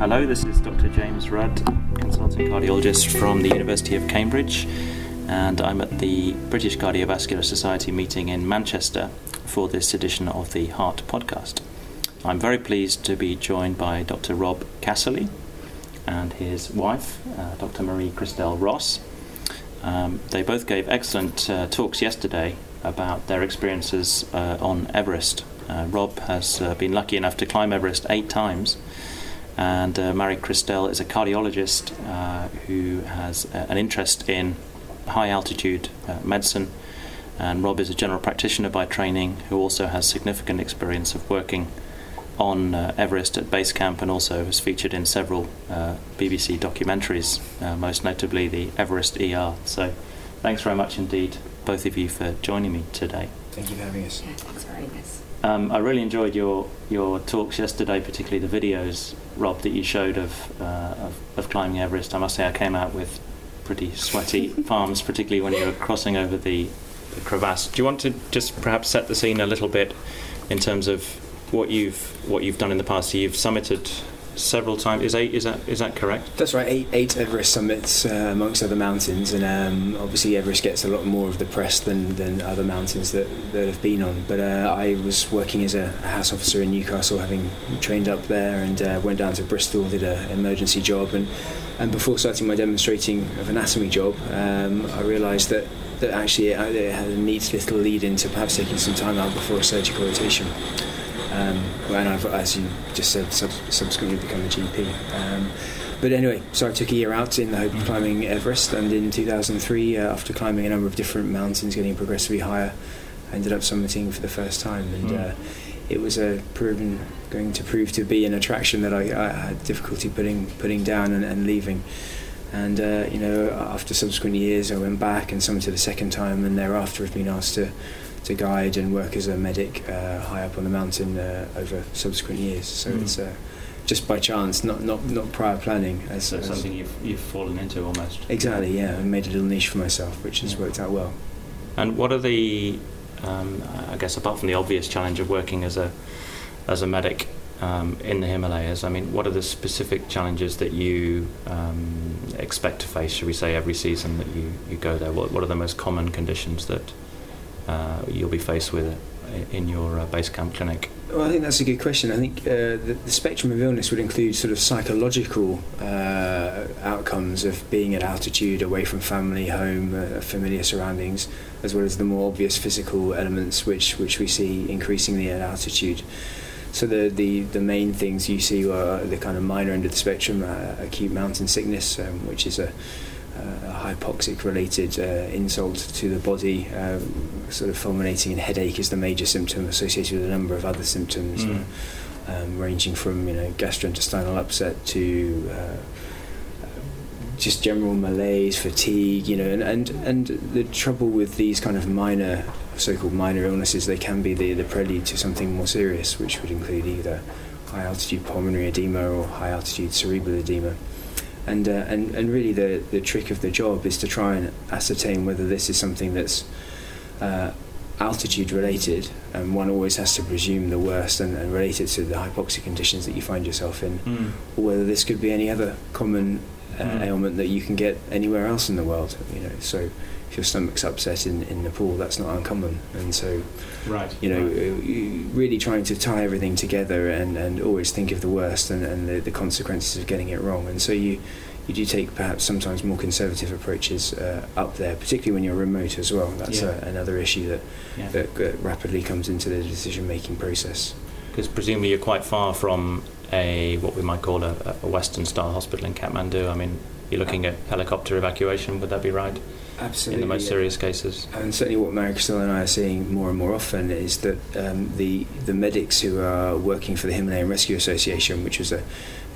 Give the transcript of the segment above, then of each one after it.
Hello, this is Dr. James Rudd, consulting cardiologist from the University of Cambridge, and I'm at the British Cardiovascular Society meeting in Manchester for this edition of the Heart podcast. I'm very pleased to be joined by Dr. Rob Casserley and his wife, uh, Dr. Marie Kristelle Ross. Um, they both gave excellent uh, talks yesterday about their experiences uh, on Everest. Uh, Rob has uh, been lucky enough to climb Everest eight times, and uh, Marie Kristelle is a cardiologist who has an interest in high altitude medicine. And Rob is a general practitioner by training who also has significant experience of working on uh, Everest at base camp and also has featured in several uh, BBC documentaries, uh, most notably the Everest ER. So, thanks very much indeed, both of you, for joining me today. Thank you for having us. Yeah, thanks for having us. Um, I really enjoyed your, your talks yesterday, particularly the videos, Rob, that you showed of, uh, of, of climbing Everest. I must say, I came out with pretty sweaty palms, particularly when you were crossing over the, the crevasse. Do you want to just perhaps set the scene a little bit in terms of what you've what you've done in the past. You've summited several times. Is eight? Is that is that correct? That's right. Eight, eight Everest summits uh, amongst other mountains, and um, obviously Everest gets a lot more of the press than, than other mountains that, that have been on. But uh, I was working as a house officer in Newcastle, having trained up there, and uh, went down to Bristol, did an emergency job, and and before starting my demonstrating of anatomy job, um, I realised that that actually it, had a neat little lead into perhaps taking some time out before a surgical rotation. Um, and I've, as you just said, sub- subsequently become a GP. Um, but anyway, so I took a year out in the hope of climbing Everest, and in 2003, uh, after climbing a number of different mountains, getting progressively higher, I ended up summiting for the first time, and mm. uh, it was a proven going to prove to be an attraction that I, I had difficulty putting putting down and, and leaving. And uh, you know, after subsequent years, I went back and summited a second time, and thereafter I've been asked to to guide and work as a medic uh, high up on the mountain uh, over subsequent years. So mm. it's uh, just by chance, not not not prior planning. As, so as something you've you've fallen into almost. Exactly, yeah. I made a little niche for myself, which has yeah. worked out well. And what are the, um, I guess, apart from the obvious challenge of working as a as a medic um, in the Himalayas, I mean, what are the specific challenges that you um, expect to face, should we say, every season that you, you go there? What, what are the most common conditions that uh, you'll be faced with in your uh, base camp clinic? Well, I think that's a good question. I think uh, the, the, spectrum of illness would include sort of psychological uh, outcomes of being at altitude, away from family, home, uh, familiar surroundings, as well as the more obvious physical elements which, which we see increasingly at altitude. So the, the, the main things you see are the kind of minor end of the spectrum, uh, acute mountain sickness, um, which is a uh, a hypoxic related uh, insult to the body, um, sort of fulminating in headache is the major symptom associated with a number of other symptoms, mm. um, ranging from you know gastrointestinal upset to uh, just general malaise, fatigue, you know, and, and and the trouble with these kind of minor, so-called minor illnesses, they can be the, the prelude to something more serious, which would include either high altitude pulmonary edema or high altitude cerebral edema and uh, and and really the the trick of the job is to try and ascertain whether this is something that's uh, altitude related, and one always has to presume the worst and, and related to the hypoxic conditions that you find yourself in, mm. or whether this could be any other common uh, mm. ailment that you can get anywhere else in the world. You know, so if your stomach's upset in, in Nepal, that's not uncommon. And so, right, you know, right. really trying to tie everything together and, and always think of the worst and, and the, the consequences of getting it wrong. And so you you do take perhaps sometimes more conservative approaches uh, up there, particularly when you're remote as well. That's yeah. a, another issue that, yeah. that uh, rapidly comes into the decision making process. Because presumably you're quite far from a what we might call a, a Western style hospital in Kathmandu. I mean, you're looking at helicopter evacuation. Would that be right? Absolutely. In the most yeah. serious cases. And certainly, what Marie Kristelle and I are seeing more and more often is that um, the the medics who are working for the Himalayan Rescue Association, which was a,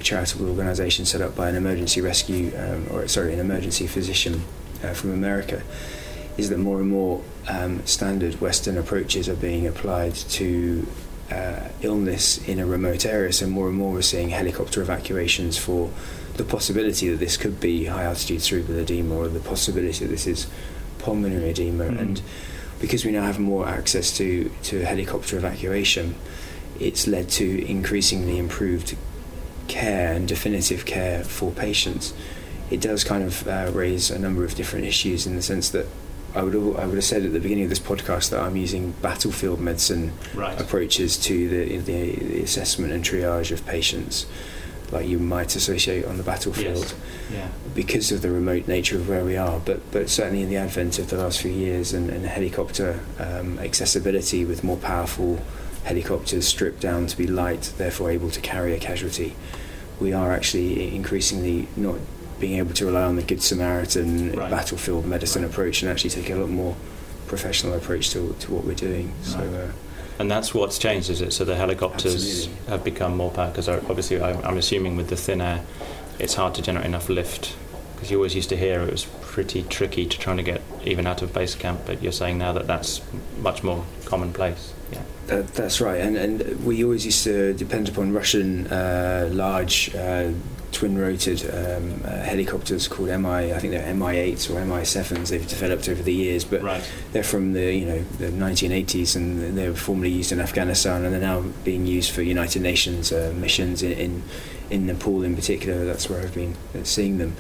a charitable organisation set up by an emergency rescue, um, or sorry, an emergency physician uh, from America, is that more and more um, standard Western approaches are being applied to uh, illness in a remote area. So more and more we're seeing helicopter evacuations for the possibility that this could be high altitude cerebral edema or the possibility that this is pulmonary edema. Mm. And because we now have more access to, to helicopter evacuation, it's led to increasingly improved care and definitive care for patients, it does kind of uh, raise a number of different issues in the sense that I would I would have said at the beginning of this podcast that I'm using battlefield medicine Right. approaches to the, the the assessment and triage of patients, like you might associate on the battlefield Yes. Yeah. because of the remote nature of where we are. But but certainly in the advent of the last few years and, and helicopter um, accessibility with more powerful helicopters stripped down to be light, therefore able to carry a casualty, we are actually increasingly not being able to rely on the Good Samaritan Right. battlefield medicine Right. approach and actually take a lot more professional approach to, to what we're doing. So. Uh, And that's what's changed, is it? So the helicopters Absolutely. have become more powerful because obviously I, I'm assuming with the thin air, it's hard to generate enough lift. Because you always used to hear it was pretty tricky to trying to get even out of base camp, but you're saying now that that's much more commonplace. Yeah. That, that's right, and and we always used to depend upon Russian uh, large uh, twin-roted um, uh, helicopters called Mi. I think they're Mi-8s or Mi-7s. They've developed over the years, but right. they're from the you know the 1980s, and they were formerly used in Afghanistan, and they're now being used for United Nations uh, missions in, in in Nepal in particular. That's where I've been uh, seeing them.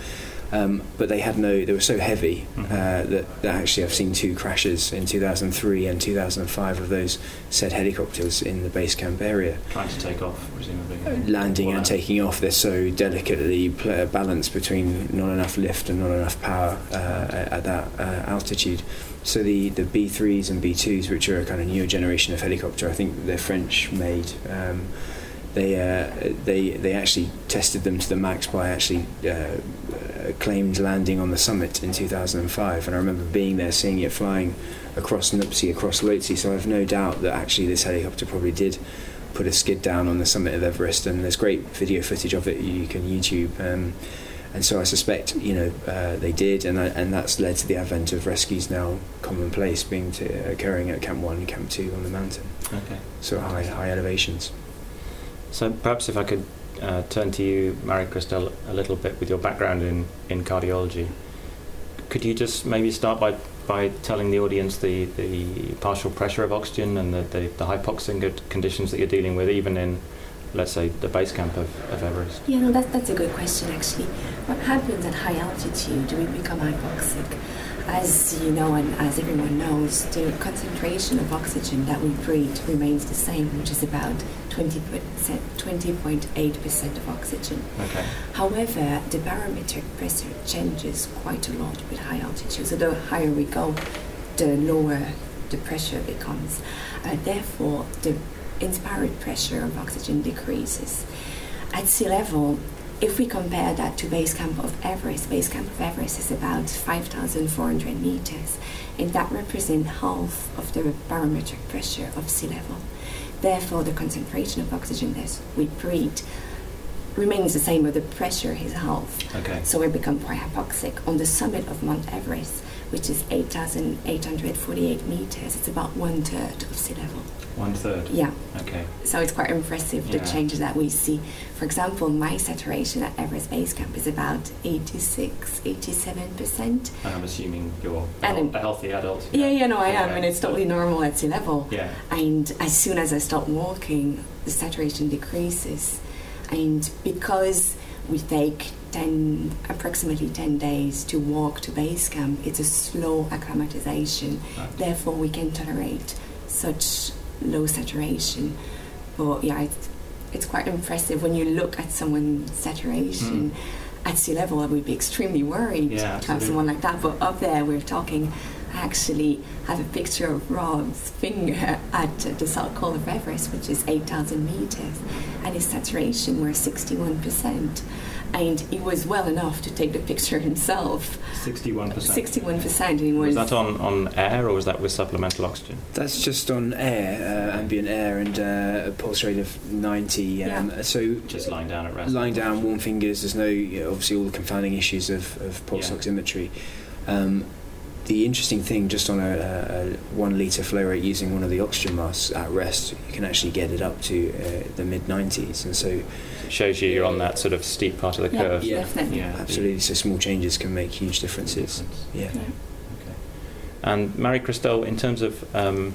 Um, but they had no, they were so heavy Mhm. uh, that, that actually I've seen two crashes in 2003 and 2005 of those said helicopters in the base camp area. Trying to take off, presumably. Landing and taking off, they're so delicately pl- balanced between not enough lift and not enough power uh, at at that uh, altitude. So the, the B3s and B2s, which are a kind of newer generation of helicopter, I think they're French made. Um, they uh, they they actually tested them to the max by actually uh, uh, claimed landing on the summit in 2005, and I remember being there, seeing it flying across Nuptse, across Lhotse. So I have no doubt that actually this helicopter probably did put a skid down on the summit of Everest, and there's great video footage of it you can YouTube. Um, and so I suspect, you know, uh, they did, and I, and that's led to the advent of rescues now commonplace, being to, occurring at Camp One and Camp Two on the mountain, Okay. so high high elevations. So perhaps if I could uh, turn to you, Marie Kristelle, a little bit with your background in, in cardiology. Could you just maybe start by, by telling the audience the, the partial pressure of oxygen and the, the, the hypoxic conditions that you're dealing with, even in, let's say, the base camp of, of Everest? Yeah, no, that, that's a good question actually. What happens at high altitude? Do we become hypoxic? As you know, and as everyone knows, the concentration of oxygen that we breathe remains the same, which is about 20%, 20.8% of oxygen. Okay. However, the barometric pressure changes quite a lot with high altitude. So the higher we go, the lower the pressure becomes. Uh, therefore, the inspired pressure of oxygen decreases. At sea level, if we compare that to base camp of Everest, base camp of Everest is about 5,400 meters, and that represents half of the barometric pressure of sea level. Therefore, the concentration of oxygen that we breathe remains the same, but the pressure is half. Okay. So we become quite hypoxic. On the summit of Mount Everest, which is 8,848 meters, it's about one third of sea level. One third. Yeah, Okay. so it's quite impressive the Yeah. changes that we see. For example, my saturation at Everest Base Camp is about 86, 87%. And I'm assuming you're a, And a healthy adult. Yeah, yeah, no, I am, Okay. and it's totally normal at sea level. Yeah. And as soon as I start walking, the saturation decreases. And because we take 10, approximately 10 days to walk to base camp, it's a slow acclimatization. Right. Therefore, we can tolerate such low saturation. But yeah, it's, it's quite impressive when you look at someone's saturation. Hmm. At sea level, I would be extremely worried Yeah, to have someone like that. But up there, we're talking. I actually have a picture of Rob's finger at the South Col of Everest, which is 8,000 meters, and his saturation were 61%. And he was well enough to take the picture himself. 61%. 61%. And he Was was. that on, on air or was that with supplemental oxygen? That's just on air, uh, ambient air, and uh, a pulse rate of 90. Um, So Just lying down at rest. lying down, warm fingers. There's no you know, obviously all the confounding issues of, of pulse Yeah. oximetry. Um, the interesting thing, just on a, a, a one litre flow rate using one of the oxygen masks at rest, you can actually get it up to uh, the mid 90s, and so It shows you you're on that sort of steep part of the Yeah, curve. Yeah. definitely. Yeah, absolutely, so small changes can make huge differences. Yeah. Okay. And Marie Kristelle, in terms of um,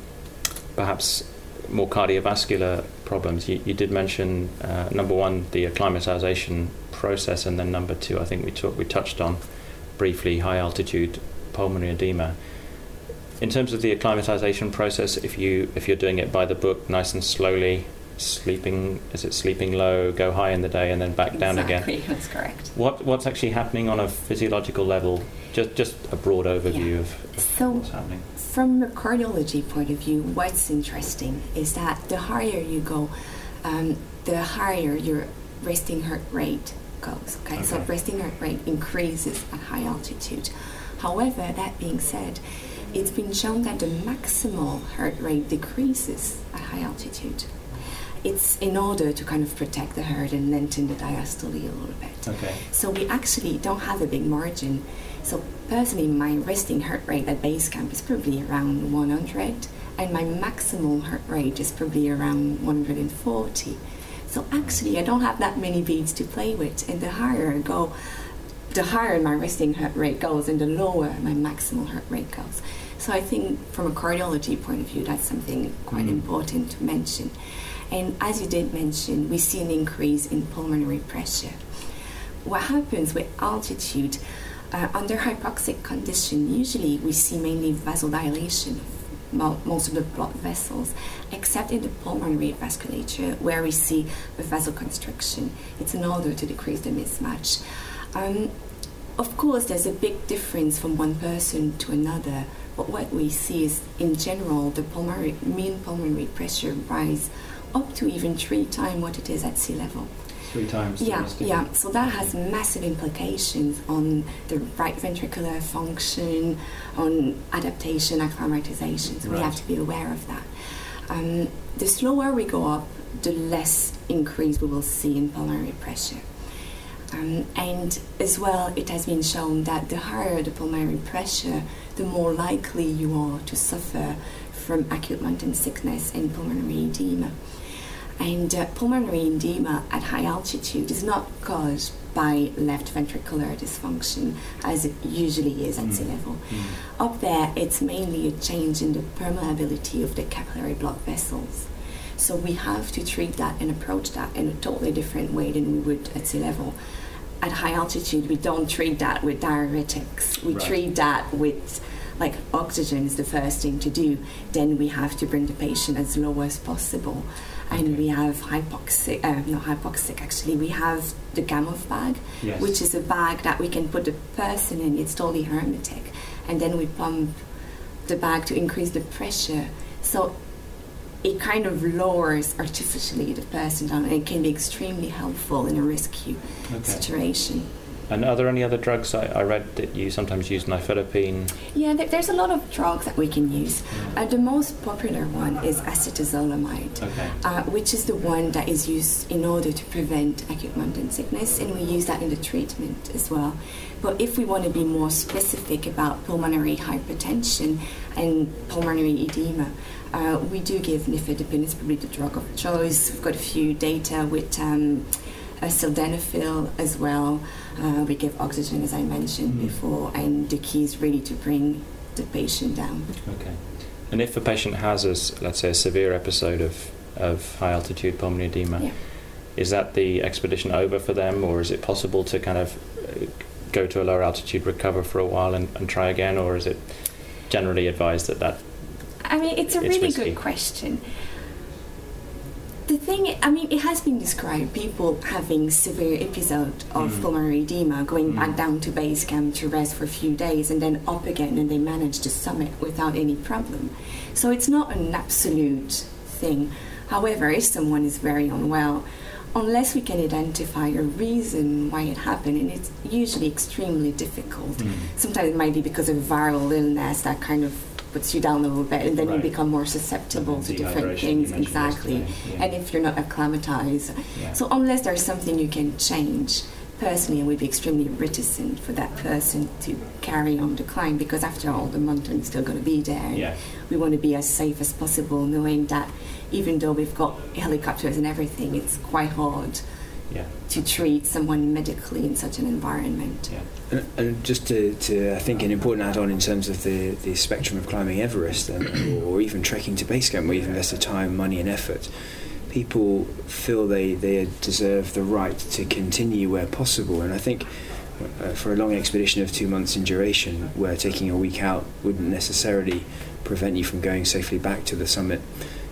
perhaps more cardiovascular problems, you, you did mention uh, number one the acclimatization process, and then number two, I think we talk, we touched on briefly high altitude pulmonary edema. In terms of the acclimatization process, if you if you're doing it by the book, nice and slowly, sleeping is it sleeping low, go high in the day, and then back down exactly, again. That's correct. What what's actually happening on a physiological level? Just just a broad overview Yeah. of, of So- what's happening. From a cardiology point of view, what's interesting is that the higher you go, um, the higher your resting heart rate goes. Okay? so resting heart rate increases at high altitude. However, that being said, it's been shown that the maximal heart rate decreases at high altitude. It's in order to kind of protect the heart and lengthen the diastole a little bit. Okay. So we actually don't have a big margin. So personally, my resting heart rate at base camp is probably around 100, and my maximal heart rate is probably around 140. So actually, I don't have that many beats to play with, and the higher I go, the higher my resting heart rate goes, and the lower my maximal heart rate goes. So I think, from a cardiology point of view, that's something quite Mm. important to mention. And as you did mention, we see an increase in pulmonary pressure what happens with altitude uh, under hypoxic condition usually we see mainly vasodilation of mo- most of the blood vessels except in the pulmonary vasculature where we see the vasoconstriction it's in order to decrease the mismatch um, of course there's a big difference from one person to another but what we see is in general the pulmonary mean pulmonary pressure rise up to even three times what it is at sea level Three times. yeah, yeah. So that has massive implications on the right ventricular function, on adaptation, acclimatization. So we have to be aware of that. Um, the slower we go up, the less increase we will see in pulmonary pressure. Um, and as well, it has been shown that the higher the pulmonary pressure, the more likely you are to suffer from acute mountain sickness and pulmonary edema. And uh, pulmonary edema at high altitude is not caused by left ventricular dysfunction as it usually is at sea Mm. level. Mm. Up there, it's mainly a change in the permeability of the capillary blood vessels. So we have to treat that and approach that in a totally different way than we would at sea level. At high altitude, we don't treat that with diuretics. We Right. treat that with like oxygen is the first thing to do. Then we have to bring the patient as low as possible. And Okay. we have hypoxic, uh, not hypoxic actually, we have the Gamow bag, Yes. which is a bag that we can put the person in. It's totally hermetic, and then we pump the bag to increase the pressure. So it kind of lowers artificially the person down, and it can be extremely helpful in a rescue Okay. situation. And are there any other drugs? I, I read that you sometimes use nifedipine. Yeah, there, there's a lot of drugs that we can use. Uh, the most popular one is acetazolamide. Okay. uh, which is the one that is used in order to prevent acute mountain sickness, and we use that in the treatment as well. But if we want to be more specific about pulmonary hypertension and pulmonary edema, uh, we do give nifedipine. It's probably the drug of choice. We've got a few data with um, uh, sildenafil as well. Uh, we give oxygen, as I mentioned Mhm. before, and the key is really to bring the patient down. Okay. And if a patient has, a, let's say, a severe episode of, of high altitude pulmonary edema, Yeah. is that the expedition over for them, or is it possible to kind of uh, go to a lower altitude, recover for a while, and, and try again, or is it generally advised that that I mean, it's a It's really risky. good question. The thing, I mean, it has been described people having severe episode of Mm. pulmonary edema, going Mm. back down to base camp to rest for a few days, and then up again, and they manage to summit without any problem. So it's not an absolute thing. However, if someone is very unwell, unless we can identify a reason why it happened, and it's usually extremely difficult. Sometimes it might be because of viral illness that kind of puts you down a little bit, and then Right. you become more susceptible to different things. Exactly. yeah. And if you're not acclimatized, Yeah. so unless there's something you can change, personally, I would be extremely reticent for that person to carry on the climb because after all, the mountain is still going to be there. yeah. We want to be as safe as possible, knowing that even though we've got helicopters and everything, it's quite hard yeah. to treat someone medically in such an environment. Yeah. And, and just to, to, I think, an important add-on in terms of the, the spectrum of climbing Everest and, or even trekking to base camp where you've invested time, money and effort, people feel they, they deserve the right to continue where possible. And I think uh, for a long expedition of two months in duration, where taking a week out wouldn't necessarily prevent you from going safely back to the summit,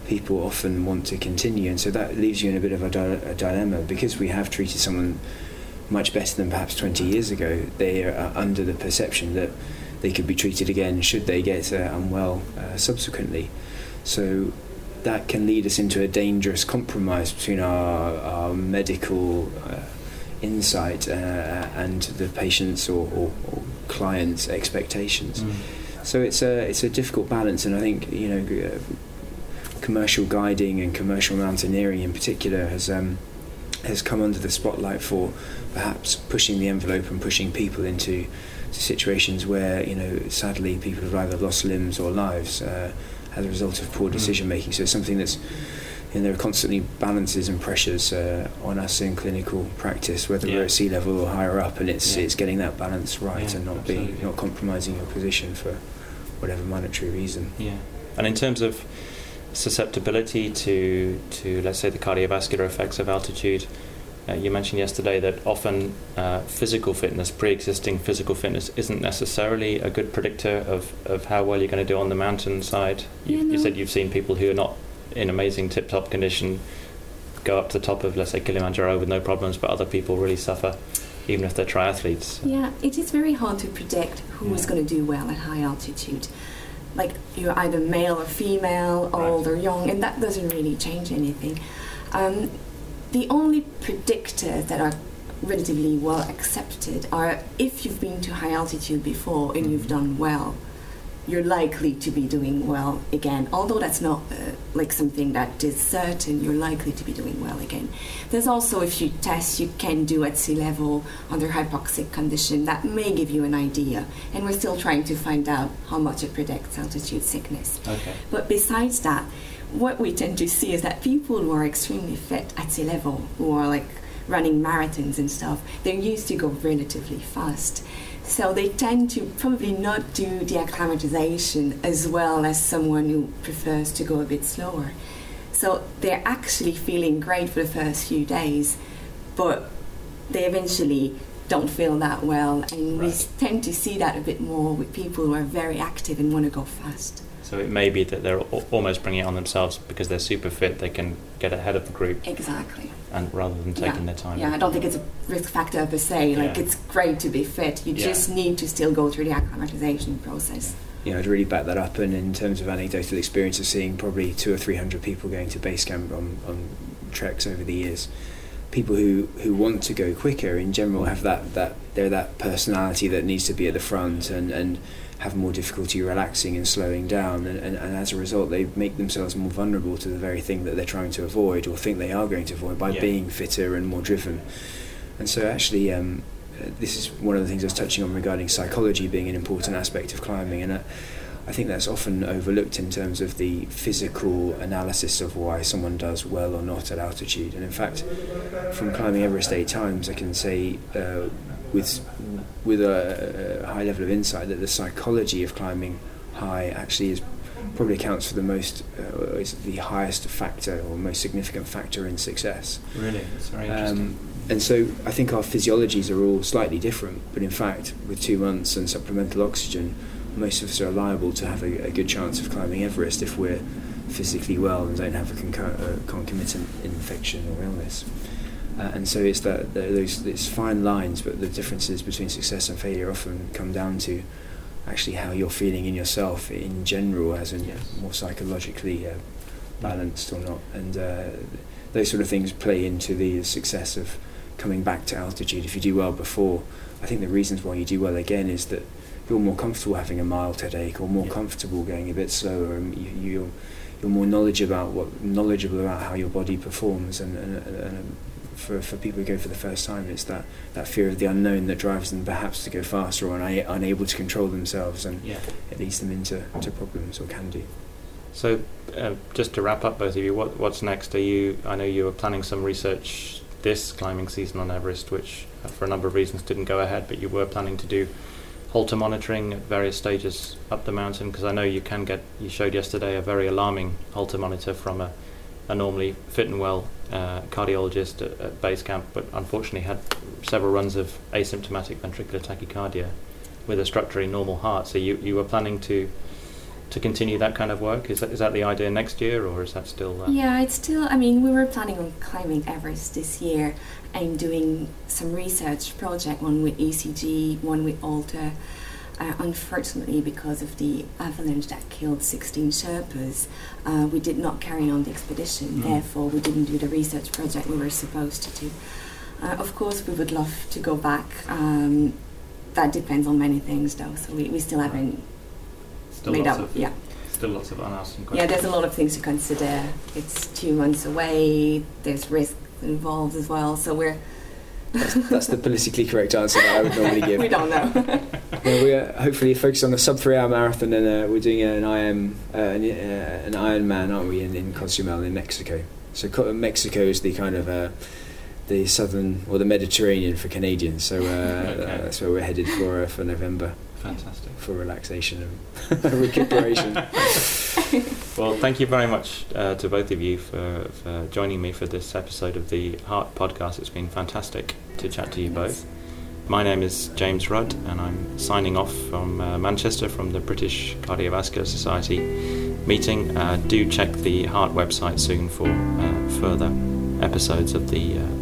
people often want to continue. And so that leaves you in a bit of a, di- a dilemma because we have treated someone much better than perhaps 20 years ago. They are under the perception that they could be treated again should they get uh, unwell uh, subsequently. So that can lead us into a dangerous compromise between our, our medical uh, insight uh, and the patient's or, or, or client's expectations. Mm. So it's a it's a difficult balance, and I think you know uh, commercial guiding and commercial mountaineering in particular has um, has come under the spotlight for perhaps pushing the envelope and pushing people into situations where you know sadly people have either lost limbs or lives uh, as a result of poor Mm. decision making. So it's something that's and there are constantly balances and pressures uh, on us in clinical practice, whether Yeah. we're at sea level or higher up, and it's Yeah. it's getting that balance right Yeah, and not being not compromising your position for whatever monetary reason. Yeah. And in terms of susceptibility to, to let's say, the cardiovascular effects of altitude, uh, you mentioned yesterday that often uh, physical fitness, pre existing physical fitness, isn't necessarily a good predictor of, of how well you're going to do on the mountain side. You, Yeah, you said you've seen people who are not in amazing tip top condition go up to the top of, let's say, Kilimanjaro with no problems, but other people really suffer, even if they're triathletes. Yeah, it is very hard to predict who is Yeah. going to do well at high altitude. Like you're either male or female, Right. old or young, and that doesn't really change anything. Um, the only predictors that are relatively well accepted are if you've been to high altitude before and you've Mhm. done well, you're likely to be doing well again. Although that's not uh, like something that is certain, you're likely to be doing well again. There's also a few tests you can do at sea level under hypoxic condition that may give you an idea, and we're still trying to find out how much it predicts altitude sickness. Okay. But besides that, what we tend to see is that people who are extremely fit at sea level, who are like running marathons and stuff, they're used to go relatively fast. So they tend to probably not do the acclimatization as well as someone who prefers to go a bit slower. So they're actually feeling great for the first few days, but they eventually don't feel that well. And we tend to see that a bit more with people who are very active and want to go fast. So it may be that they're almost bringing it on themselves because they're super fit, they can get ahead of the group, Exactly. And rather than taking Yeah. their time. Yeah, I don't think it's a risk factor per se. Like Yeah. it's great to be fit. You Yeah. just need to still go through the acclimatization process. you know, I'd really back that up. And in terms of anecdotal experience of seeing probably two or three hundred people going to base camp on, on treks over the years, people who, who want to go quicker in general have that, that they're that personality that needs to be at the front and, and have more difficulty relaxing and slowing down and, and, and as a result they make themselves more vulnerable to the very thing that they're trying to avoid or think they are going to avoid by Yeah. being fitter and more driven. And so actually um, this is one of the things I was touching on regarding psychology being an important aspect of climbing, and uh, I think that's often overlooked in terms of the physical analysis of why someone does well or not at altitude. And in fact, from climbing Everest eight times, I can say uh, with with a high level of insight that the psychology of climbing high actually is probably accounts for the most uh, is the highest factor or most significant factor in success. Really, it's very interesting. Um, and so I think our physiologies are all slightly different, but in fact, with two months and supplemental oxygen, most of us are liable to have a, a good chance of climbing Everest if we're physically well and don't have a concur- uh, concomitant infection or illness. Uh, and so it's that that those it's fine lines, but the differences between success and failure often come down to actually how you're feeling in yourself in general, as in Yes. more psychologically uh, balanced or not. And uh, those sort of things play into the success of coming back to altitude. If you do well before, I think the reasons why you do well again is that you're more comfortable having a mild headache or more Yeah. comfortable going a bit slower and you, you're, you're more knowledge about what, knowledgeable about how your body performs and, and, and, and for, for people who go for the first time it's that, that fear of the unknown that drives them perhaps to go faster or una- unable to control themselves and yeah. it leads them into to problems or can do. So, uh, just to wrap up, both of you, what, what's next? Are you? I know you were planning some research this climbing season on Everest, which uh, for a number of reasons didn't go ahead, but you were planning to do Holter monitoring at various stages up the mountain? Because I know you can get, you showed yesterday a very alarming Holter monitor from a, a normally fit and well uh, cardiologist at, at base camp, but unfortunately had several runs of asymptomatic ventricular tachycardia with a structurally normal heart. So you, you were planning to to continue that kind of work? Is that, is that the idea next year, or is that still? Uh yeah, it's still. I mean, we were planning on climbing Everest this year and doing some research project, one with ECG, one with Holter. Uh, unfortunately, because of the avalanche that killed 16 Sherpas, uh, we did not carry on the expedition. Mm. Therefore, we didn't do the research project we were supposed to do. Uh, of course, we would love to go back. Um, that depends on many things, though. So we, we still haven't still made up. Of, yeah. Still lots of unasked questions. Yeah, there's a lot of things to consider. It's two months away. There's risk involved as well. So we're. That's, that's, the politically correct answer that I would normally give. we don't know. yeah, we are hopefully focused on a sub three hour marathon and uh, we're doing an IM, uh, an, uh, an Ironman, aren't we, in, in Cozumel in Mexico. So Mexico is the kind of uh, the southern or the Mediterranean for Canadians. So uh, okay. that's where we're headed for uh, for November. Fantastic. For relaxation and recuperation. Well, thank you very much uh, to both of you for, for, joining me for this episode of the Heart Podcast. It's been fantastic to chat to you both. My name is James Rudd, and I'm signing off from uh, Manchester from the British Cardiovascular Society meeting. Uh, do check the Heart website soon for uh, further episodes of the uh,